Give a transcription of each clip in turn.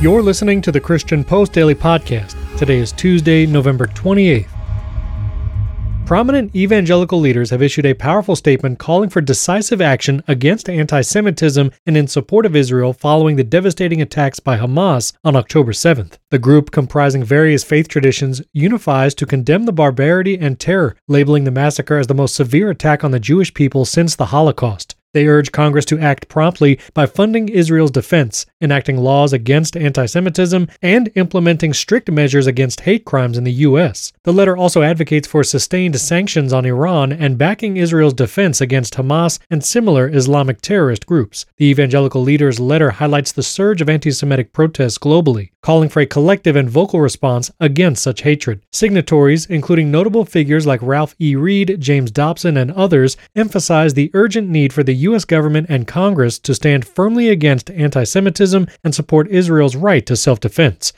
You're listening to the Christian Post Daily Podcast. Today is Tuesday, November 28th. Prominent evangelical leaders have issued a powerful statement calling for decisive action against anti Semitism and in support of Israel following the devastating attacks by Hamas on October 7th. The group, comprising various faith traditions, unifies to condemn the barbarity and terror, labeling the massacre as the most severe attack on the Jewish people since the Holocaust. They urge Congress to act promptly by funding Israel's defense, enacting laws against anti Semitism, and implementing strict measures against hate crimes in the U.S. The letter also advocates for sustained sanctions on Iran and backing Israel's defense against Hamas and similar Islamic terrorist groups. The evangelical leader's letter highlights the surge of anti Semitic protests globally, calling for a collective and vocal response against such hatred. Signatories, including notable figures like Ralph E. Reed, James Dobson, and others, emphasize the urgent need for the U.S. government and Congress to stand firmly against anti Semitism and support Israel's right to self defense.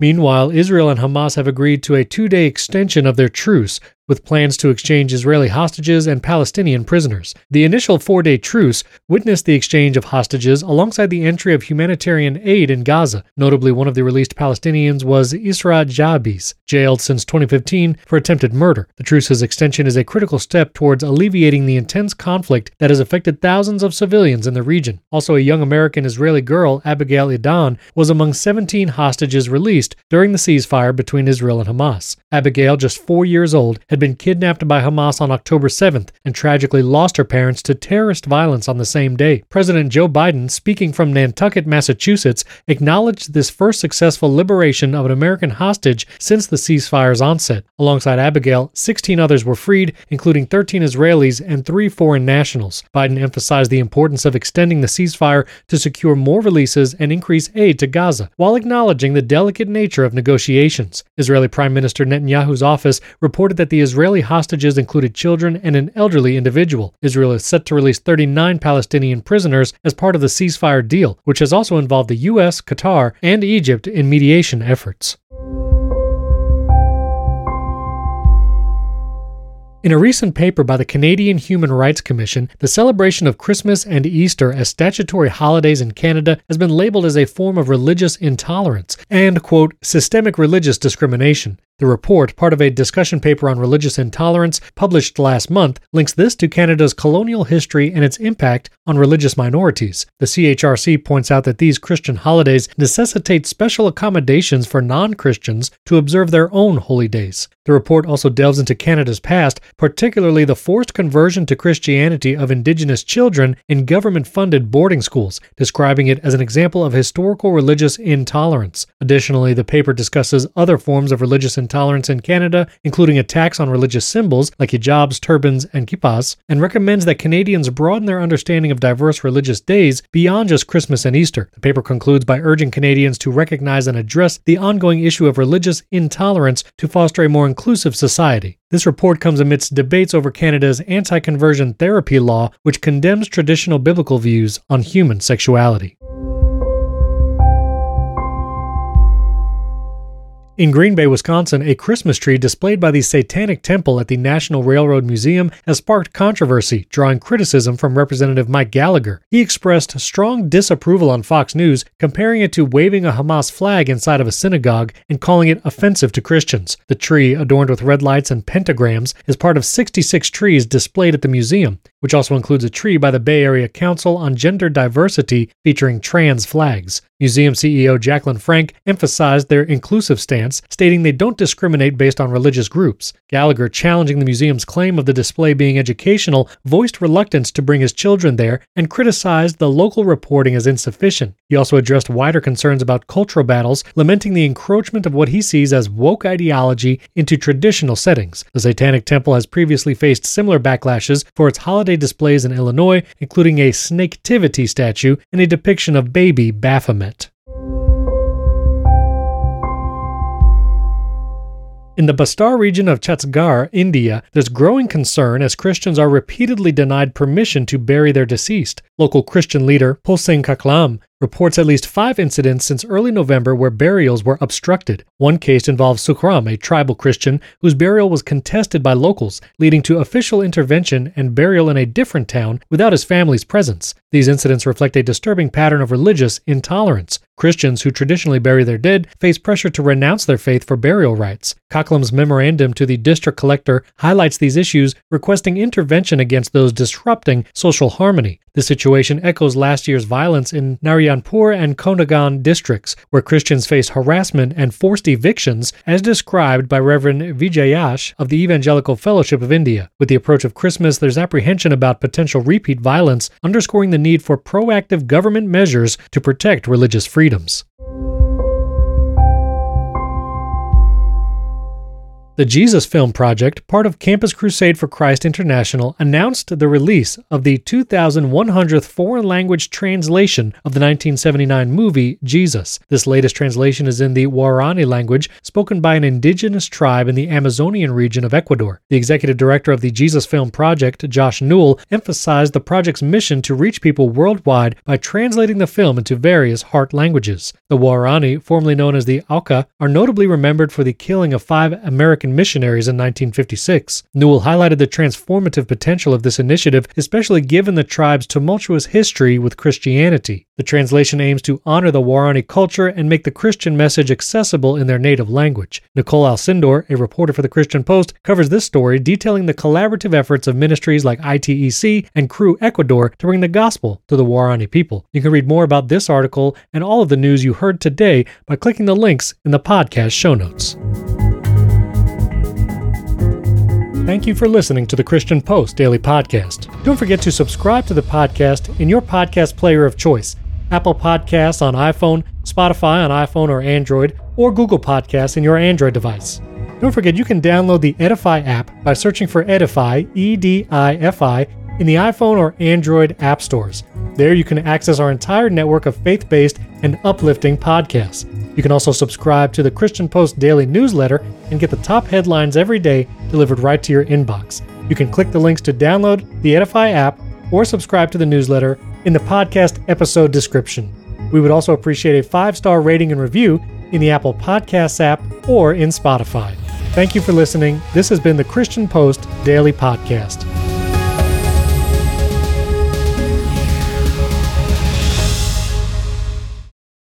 Meanwhile, Israel and Hamas have agreed to a two day extension of their truce, with plans to exchange Israeli hostages and Palestinian prisoners. The initial four day truce witnessed the exchange of hostages alongside the entry of humanitarian aid in Gaza. Notably, one of the released Palestinians was Isra Jabis, jailed since 2015 for attempted murder. The truce's extension is a critical step towards alleviating the intense conflict that has affected thousands of civilians in the region. Also, a young American Israeli girl, Abigail Edan, was among 17 hostages released during the ceasefire between Israel and Hamas. Abigail, just four years old, had had been kidnapped by Hamas on October 7th and tragically lost her parents to terrorist violence on the same day. President Joe Biden, speaking from Nantucket, Massachusetts, acknowledged this first successful liberation of an American hostage since the ceasefire's onset. Alongside Abigail, 16 others were freed, including 13 Israelis and three foreign nationals. Biden emphasized the importance of extending the ceasefire to secure more releases and increase aid to Gaza, while acknowledging the delicate nature of negotiations. Israeli Prime Minister Netanyahu's office reported that the Israeli hostages included children and an elderly individual. Israel is set to release 39 Palestinian prisoners as part of the ceasefire deal, which has also involved the U.S., Qatar, and Egypt in mediation efforts. In a recent paper by the Canadian Human Rights Commission, the celebration of Christmas and Easter as statutory holidays in Canada has been labeled as a form of religious intolerance and, quote, systemic religious discrimination. The report, part of a discussion paper on religious intolerance published last month, links this to Canada's colonial history and its impact on religious minorities. The CHRC points out that these Christian holidays necessitate special accommodations for non Christians to observe their own holy days. The report also delves into Canada's past, particularly the forced conversion to Christianity of Indigenous children in government funded boarding schools, describing it as an example of historical religious intolerance. Additionally, the paper discusses other forms of religious intolerance intolerance in Canada, including attacks on religious symbols like hijabs, turbans, and kippas, and recommends that Canadians broaden their understanding of diverse religious days beyond just Christmas and Easter. The paper concludes by urging Canadians to recognize and address the ongoing issue of religious intolerance to foster a more inclusive society. This report comes amidst debates over Canada's anti conversion therapy law, which condemns traditional biblical views on human sexuality. In Green Bay, Wisconsin, a Christmas tree displayed by the Satanic Temple at the National Railroad Museum has sparked controversy, drawing criticism from Representative Mike Gallagher. He expressed strong disapproval on Fox News, comparing it to waving a Hamas flag inside of a synagogue and calling it offensive to Christians. The tree, adorned with red lights and pentagrams, is part of 66 trees displayed at the museum, which also includes a tree by the Bay Area Council on Gender Diversity featuring trans flags. Museum CEO Jacqueline Frank emphasized their inclusive stance, stating they don't discriminate based on religious groups. Gallagher, challenging the museum's claim of the display being educational, voiced reluctance to bring his children there and criticized the local reporting as insufficient. He also addressed wider concerns about cultural battles, lamenting the encroachment of what he sees as woke ideology into traditional settings. The Satanic Temple has previously faced similar backlashes for its holiday displays in Illinois, including a Snaketivity statue and a depiction of baby Baphomet. In the Bastar region of Chhattisgarh, India, there's growing concern as Christians are repeatedly denied permission to bury their deceased. Local Christian leader Pulsing Kaklam reports at least five incidents since early November where burials were obstructed. One case involves Sukram, a tribal Christian whose burial was contested by locals, leading to official intervention and burial in a different town without his family's presence. These incidents reflect a disturbing pattern of religious intolerance. Christians who traditionally bury their dead face pressure to renounce their faith for burial rites. Cocklam's memorandum to the district collector highlights these issues, requesting intervention against those disrupting social harmony. The situation echoes last year's violence in Narayanpur and Kondagaon districts, where Christians face harassment and forced evictions, as described by Reverend Vijayesh of the Evangelical Fellowship of India. With the approach of Christmas, there's apprehension about potential repeat violence, underscoring the need for proactive government measures to protect religious freedoms. The Jesus Film Project, part of Campus Crusade for Christ International, announced the release of the 2,100th foreign language translation of the 1979 movie Jesus. This latest translation is in the Waorani language, spoken by an indigenous tribe in the Amazonian region of Ecuador. The executive director of the Jesus Film Project, Josh Newell, emphasized the project's mission to reach people worldwide by translating the film into various heart languages. The Waorani, formerly known as the Auca, are notably remembered for the killing of five American American missionaries in 1956. Newell highlighted the transformative potential of this initiative, especially given the tribe's tumultuous history with Christianity. The translation aims to honor the Waorani culture and make the Christian message accessible in their native language. Nicole Alcindor, a reporter for the Christian Post, covers this story, detailing the collaborative efforts of ministries like ITEC and Cru Ecuador to bring the gospel to the Waorani people. You can read more about this article and all of the news you heard today by clicking the links in the podcast show notes. Thank you for listening to the Christian Post Daily Podcast. Don't forget to subscribe to the podcast in your podcast player of choice Apple Podcasts on iPhone, Spotify on iPhone or Android, or Google Podcasts in your Android device. Don't forget you can download the Edifi app by searching for Edifi, E D I F I, in the iPhone or Android app stores. There you can access our entire network of faith based and uplifting podcasts. You can also subscribe to the Christian Post daily newsletter and get the top headlines every day delivered right to your inbox. You can click the links to download the Edifi app or subscribe to the newsletter in the podcast episode description. We would also appreciate a five star rating and review in the Apple Podcasts app or in Spotify. Thank you for listening. This has been the Christian Post Daily Podcast.